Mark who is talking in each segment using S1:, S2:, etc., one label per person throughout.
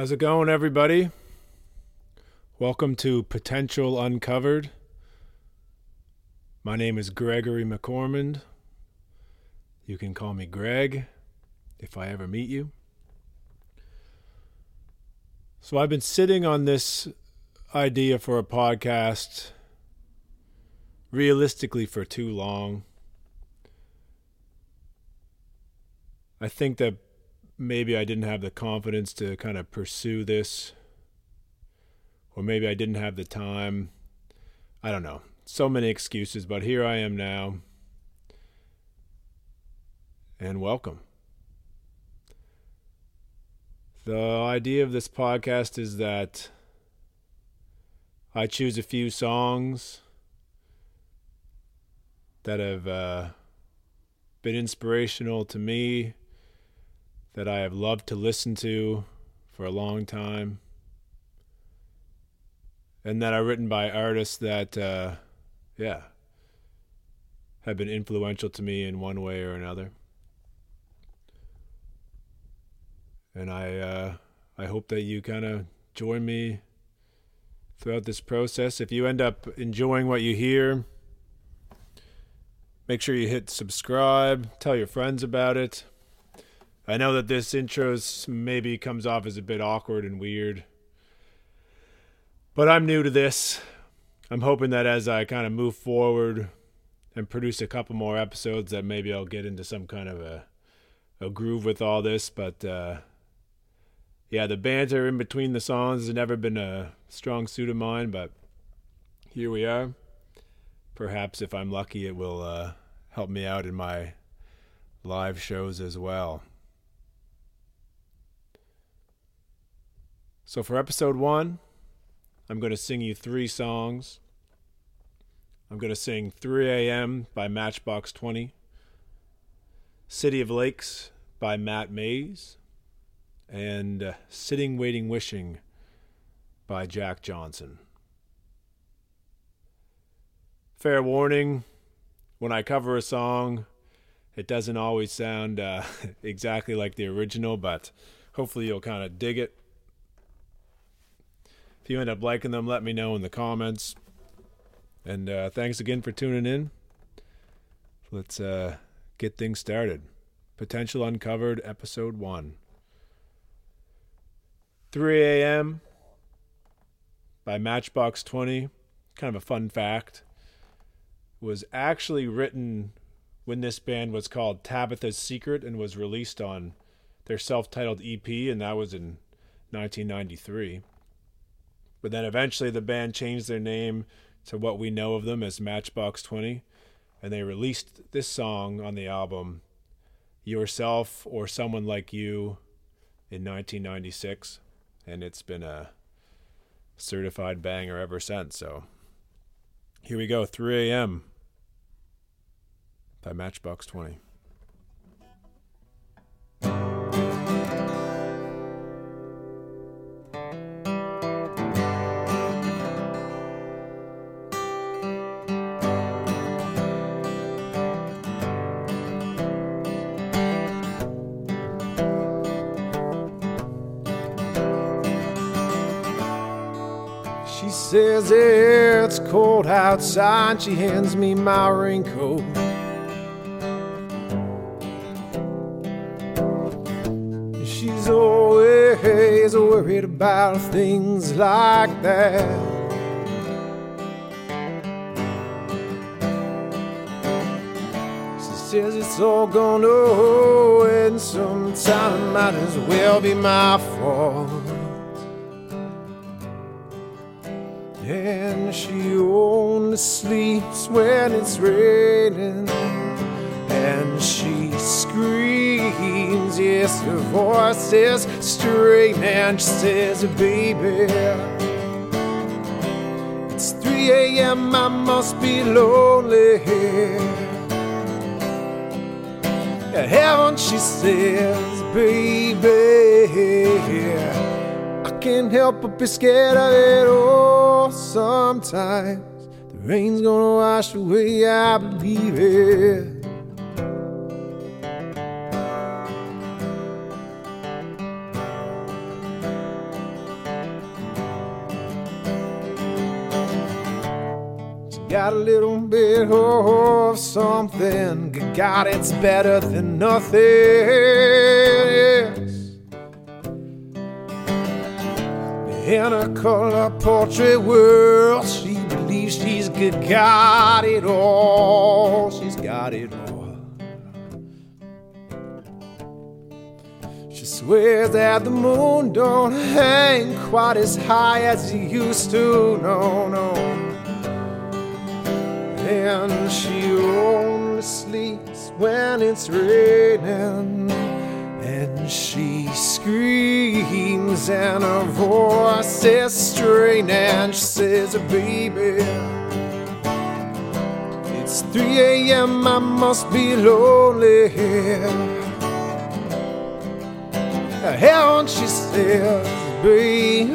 S1: How's it going, everybody? Welcome to Potential Uncovered. My name is Gregory McOrmond. You can call me Greg if I ever meet you. So, I've been sitting on this idea for a podcast realistically for too long. I think that maybe I didn't have the confidence to kind of pursue this, or maybe I didn't have the time. I don't know. So many excuses, but here I am now. And welcome. The idea of this podcast is that I choose a few songs that have uh, been inspirational to me that I have loved to listen to for a long time, and that are written by artists that, uh, yeah, have been influential to me in one way or another. And I, uh, I hope that you kind of join me throughout this process. If you end up enjoying what you hear, make sure you hit subscribe, tell your friends about it. I know that this intro maybe comes off as a bit awkward and weird, but I'm new to this. I'm hoping that as I kind of move forward and produce a couple more episodes, that maybe I'll get into some kind of a a groove with all this. But uh, yeah, the banter in between the songs has never been a strong suit of mine, but here we are. Perhaps if I'm lucky, it will uh, help me out in my live shows as well. So for episode one, I'm going to sing you three songs. I'm going to sing 3 a.m. by Matchbox 20, City of Lakes by Matt Mays, and uh, Sitting, Waiting, Wishing by Jack Johnson. Fair warning when I cover a song, it doesn't always sound uh, exactly like the original, but hopefully you'll kind of dig it if you end up liking them, let me know in the comments. And uh, thanks again for tuning in. Let's uh, get things started. Potential Uncovered, Episode 1. 3 a.m. by Matchbox 20. Kind of a fun fact. Was actually written when this band was called Tabitha's Secret and was released on their self titled EP, and that was in 1993. But then eventually the band changed their name to what we know of them as Matchbox 20, and they released this song on the album Yourself or Someone Like You in 1996, and it's been a certified banger ever since. So here we go 3 a.m. by Matchbox 20. Cold outside. She hands me my raincoat. She's always worried about things like that. She says it's all gonna oh, end sometime. Might as well be my fault. And she only sleeps when it's raining. And she screams, yes, her voice is straining. And she says, baby, it's 3 a.m., I must be lonely. Haven't she says, baby can't help but be scared of it. Oh, sometimes the rain's gonna wash away, I believe it.
S2: Got a little bit of something. God, it's better than nothing. In a color portrait world, she believes she's got it all. She's got it all. She swears that the moon don't hang quite as high as it used to. No, no. And she only sleeps when it's raining. And she screams, and her voice is strained. And she says, Baby, it's 3 a.m., I must be lonely. here. Hell, she says, Baby,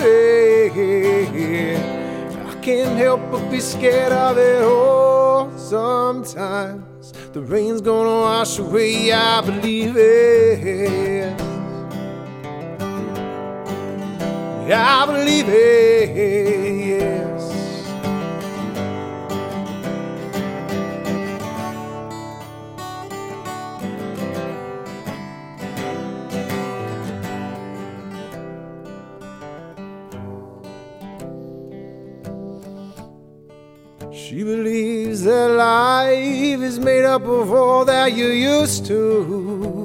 S2: I can't help but be scared of it all sometimes. The rain's gonna wash away, I believe it. I believe it, yes. She believes that life is made up of all that you used to.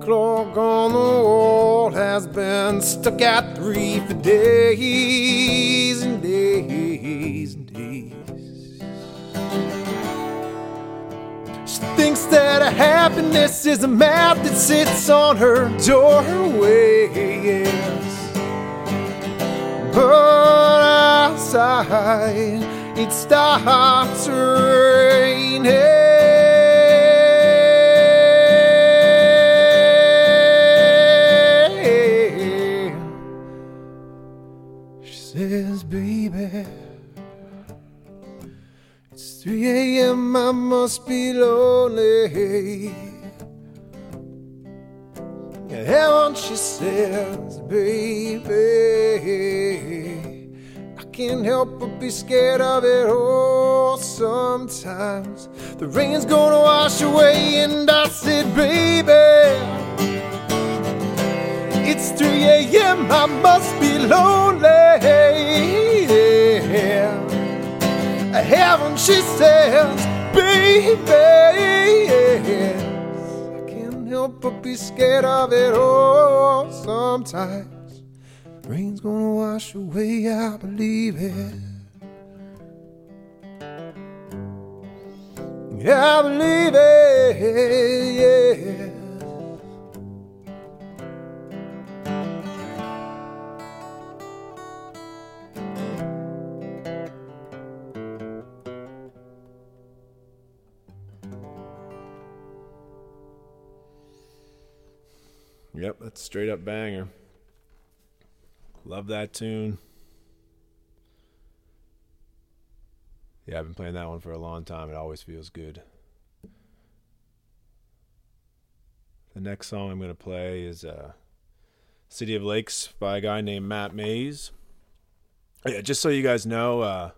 S2: Clock on the wall has been stuck at three for days and days and days. She thinks that her happiness is a map that sits on her doorway. Yes. But outside it starts raining. 3 I must be lonely. Hell, she says, baby, I can't help but be scared of it all sometimes. The rain's gonna wash away, and I said, baby, it's 3 a.m., I must be lonely. Heaven, she says, baby, I can't help but be scared of it all sometimes. Rain's gonna wash away, I believe it. Yeah, I believe it, yeah.
S1: Yep, that's straight up banger. Love that tune. Yeah, I've been playing that one for a long time. It always feels good. The next song I'm going to play is uh, City of Lakes by a guy named Matt Mays. Yeah, just so you guys know, uh,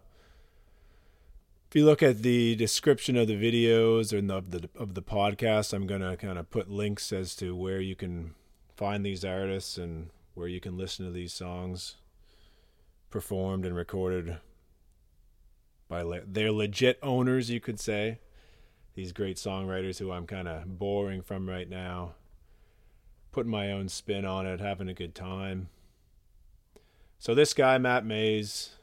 S1: if you look at the description of the videos and of the of the podcast, I'm gonna kind of put links as to where you can find these artists and where you can listen to these songs performed and recorded by le- their legit owners, you could say. These great songwriters who I'm kind of boring from right now, putting my own spin on it, having a good time. So this guy, Matt Mays,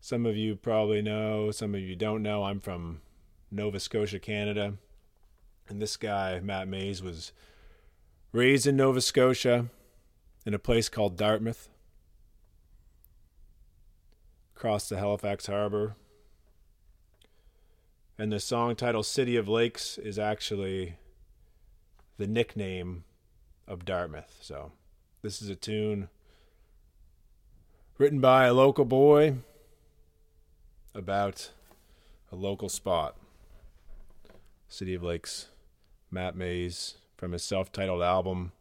S1: some of you probably know, some of you don't know. I'm from Nova Scotia, Canada. And this guy, Matt Mays, was raised in Nova Scotia in a place called Dartmouth, across the Halifax Harbor. And the song title City of Lakes is actually the nickname of Dartmouth. So this is a tune written by a local boy about a local spot. City of Lakes, Matt Mays, from his self titled album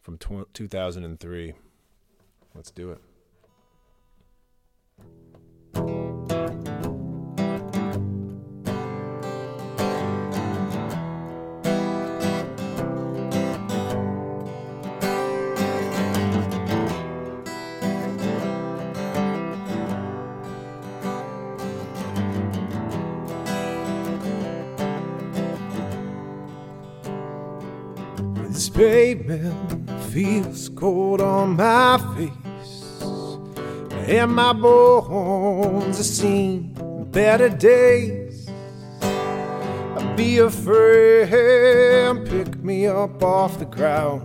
S1: from 2003. Let's do it.
S2: Pavement feels cold on my face, and my bones have seen better days. I'd be a friend, pick me up off the ground,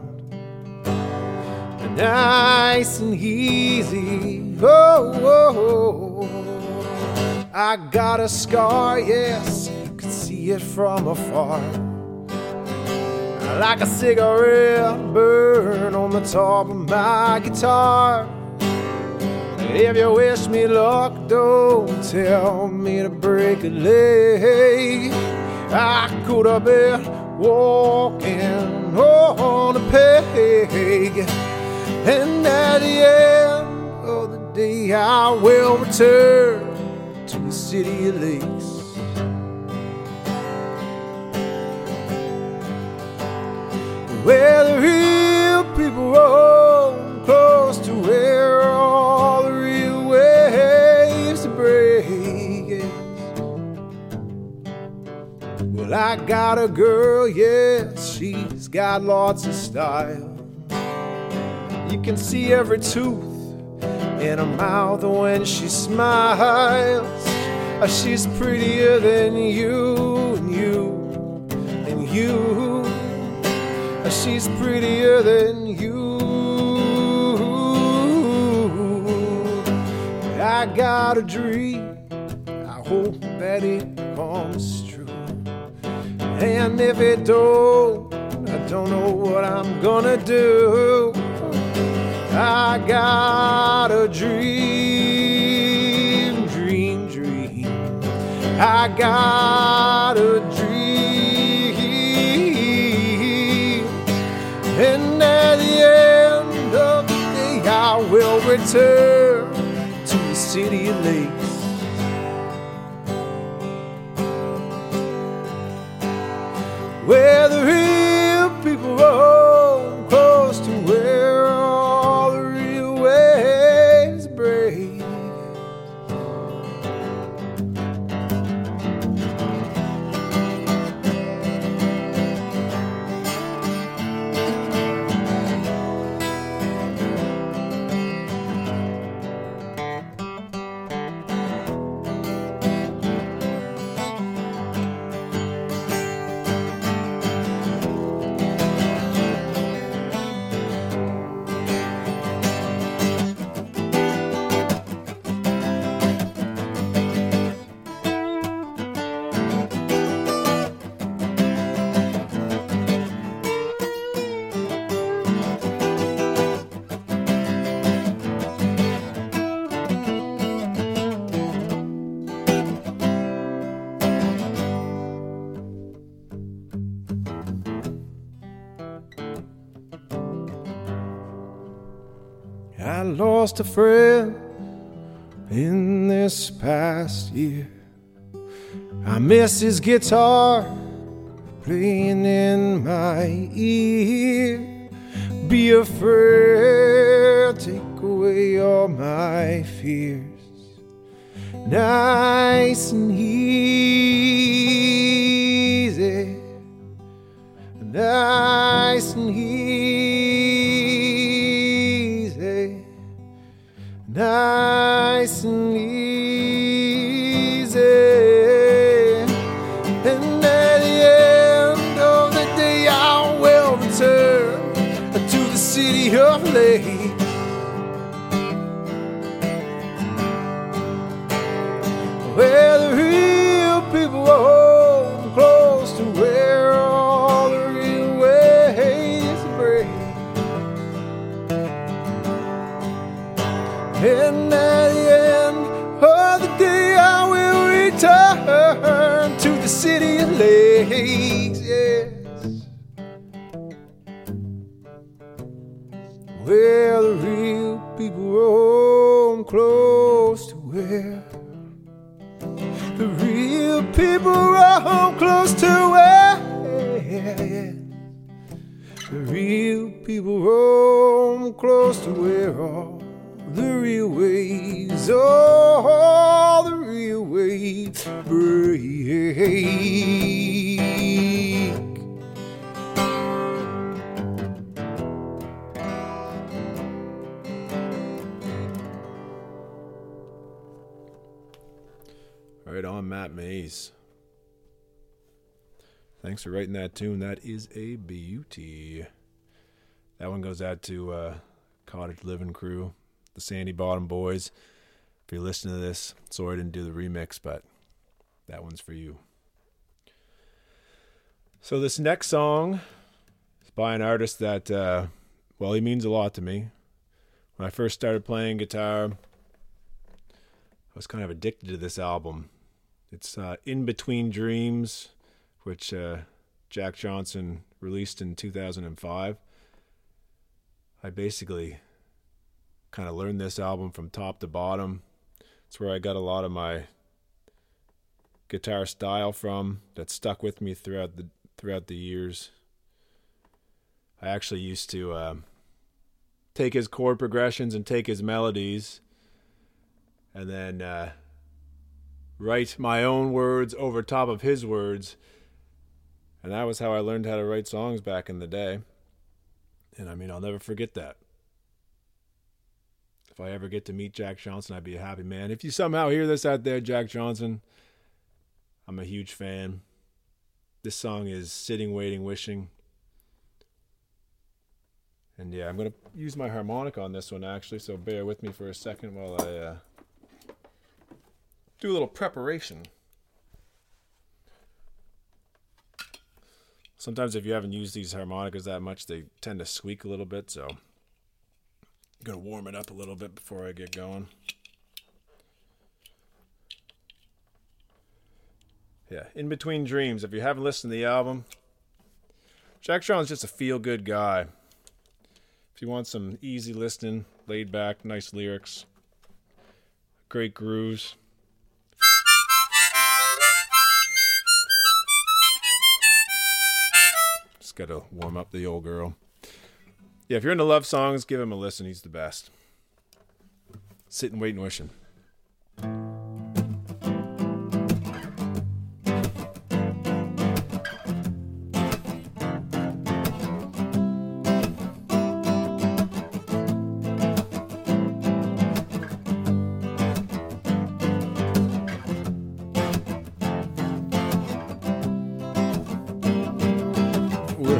S2: nice and easy. Oh, oh, oh. I got a scar, yes, you can see it from afar like a cigarette burn on the top of my guitar. If you wish me luck, don't tell me to break a leg. I could have been walking on a peg, and at the end of the day, I will return to the city of lakes. Where the real people roam close to where all the real waves break. Well, I got a girl, yes, she's got lots of style. You can see every tooth in her mouth when she smiles. Uh, she's prettier than you and you and you she's prettier than you. I got a dream, I hope that it comes true. And if it don't, I don't know what I'm gonna do. I got a dream, dream, dream. I got a dream. Return to the city of lakes. Where the real people roam lost a friend in this past year. I miss his guitar playing in my ear. Be afraid, take away all my fears. Nice and easy, nice and easy, nice and easy. And at the end of the day, I will return to the city of lakes. where the real people roam close to where the real people roam close to where the real people roam close to where all the real ways all the real ways break.
S1: Thanks for writing that tune. That is a beauty. That one goes out to uh, Cottage Living Crew, the Sandy Bottom Boys. If you're listening to this, sorry I didn't do the remix, but that one's for you. So this next song is by an artist that, uh, well, he means a lot to me. When I first started playing guitar, I was kind of addicted to this album. It's uh, In Between Dreams, which uh, Jack Johnson released in 2005. I basically kind of learned this album from top to bottom. It's where I got a lot of my guitar style from that stuck with me throughout the throughout the years. I actually used to uh, take his chord progressions and take his melodies and then uh, write my own words over top of his words. And that was how I learned how to write songs back in the day. And I mean, I'll never forget that. If I ever get to meet Jack Johnson, I'd be a happy man. If you somehow hear this out there, Jack Johnson, I'm a huge fan. This song is Sitting, Waiting, Wishing. And yeah, I'm going to use my harmonica on this one actually, so bear with me for a second while I uh, do a little preparation. Sometimes, if you haven't used these harmonicas that much, they tend to squeak a little bit, so I'm going to warm it up a little bit before I get going. Yeah, In Between Dreams. If you haven't listened to the album, Jack John's just a feel good guy. If you want some easy listening, laid back, nice lyrics, great grooves. Got to warm up the old girl. Yeah, if you're into love songs, give him a listen. He's the best. Sitting, waiting, wishing.
S2: Well,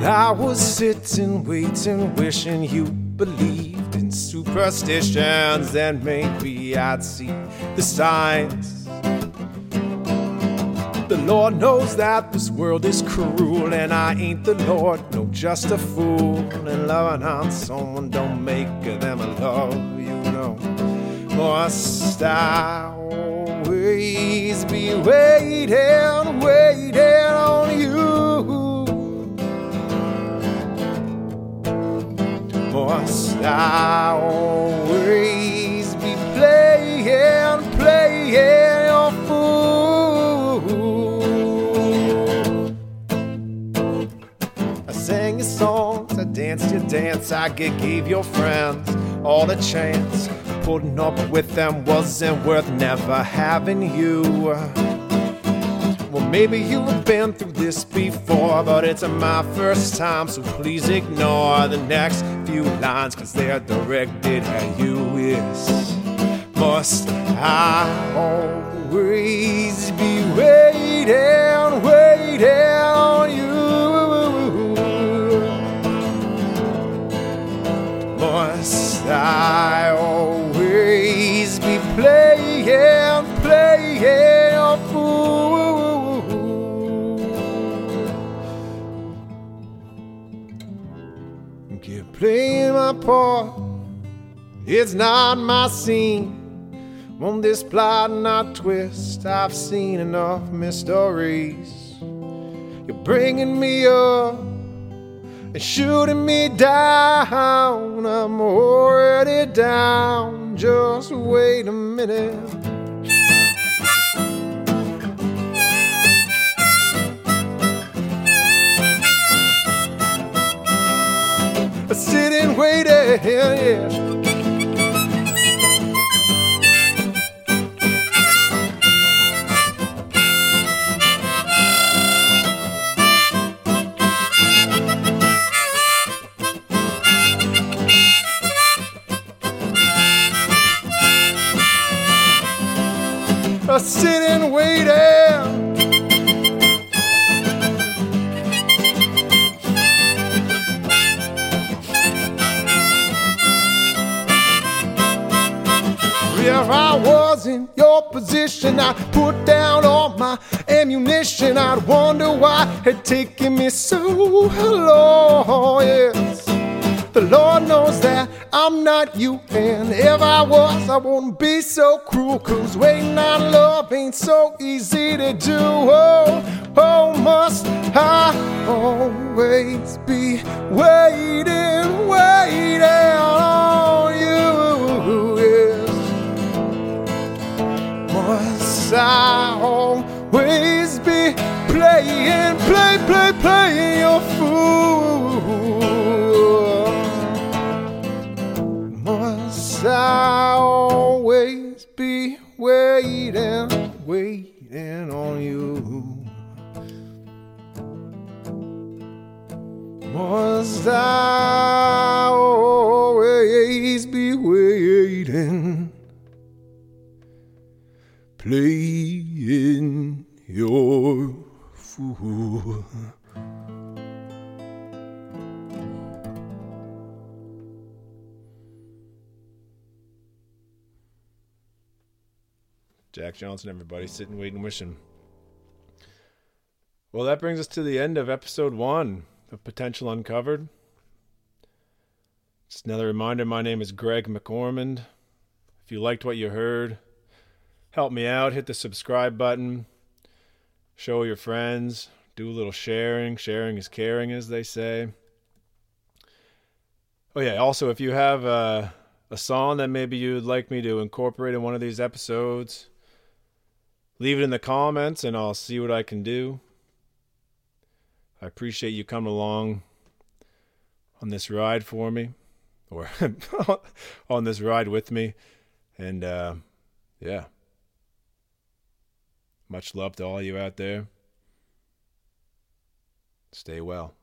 S2: I was sitting, waiting, wishing you believed in superstitions, and maybe I'd see the signs. The Lord knows that this world is cruel, and I ain't the Lord, no, just a fool. And loving on someone don't make them a love you, know. Must I always be waiting Must I always be playing, playing a fool? I sang your songs, I danced your dance, I gave your friends all the chance. Putting up with them wasn't worth never having you. Well, maybe you've been through this before, but it's my first time, so please ignore the next few lines, cause they're directed at you. Is must I always be waiting, waiting part. It's not my scene. On this plot not twist, I've seen enough mysteries. You're bringing me up and shooting me down. I'm already down. just wait a minute. Waiting, yeah. I was in your position, I'd put down all my ammunition. I'd wonder why it taken me so long. Yes. The Lord knows that I'm not you, and if I was, I wouldn't be so cruel. Cause waiting on love ain't so easy to do. Oh, oh, must I always be waiting, waiting on you? I always be playing, play, play, playing your fool? Must I always be waiting, waiting on you. Must I playing your fool?
S1: Jack Johnson, everybody, sitting, waiting, wishing. Well, that brings us to the end of episode one of Potential Uncovered. Just another reminder my name is Greg McOrmond. If you liked what you heard, help me out. Hit the subscribe button, show your friends, do a little sharing. Sharing is caring, as they say. Oh, yeah, also, if you have a, a song that maybe you'd like me to incorporate in one of these episodes, leave it in the comments and I'll see what I can do. I appreciate you coming along on this ride for me or on this ride with me. And uh, yeah, much love to all you out there. Stay well.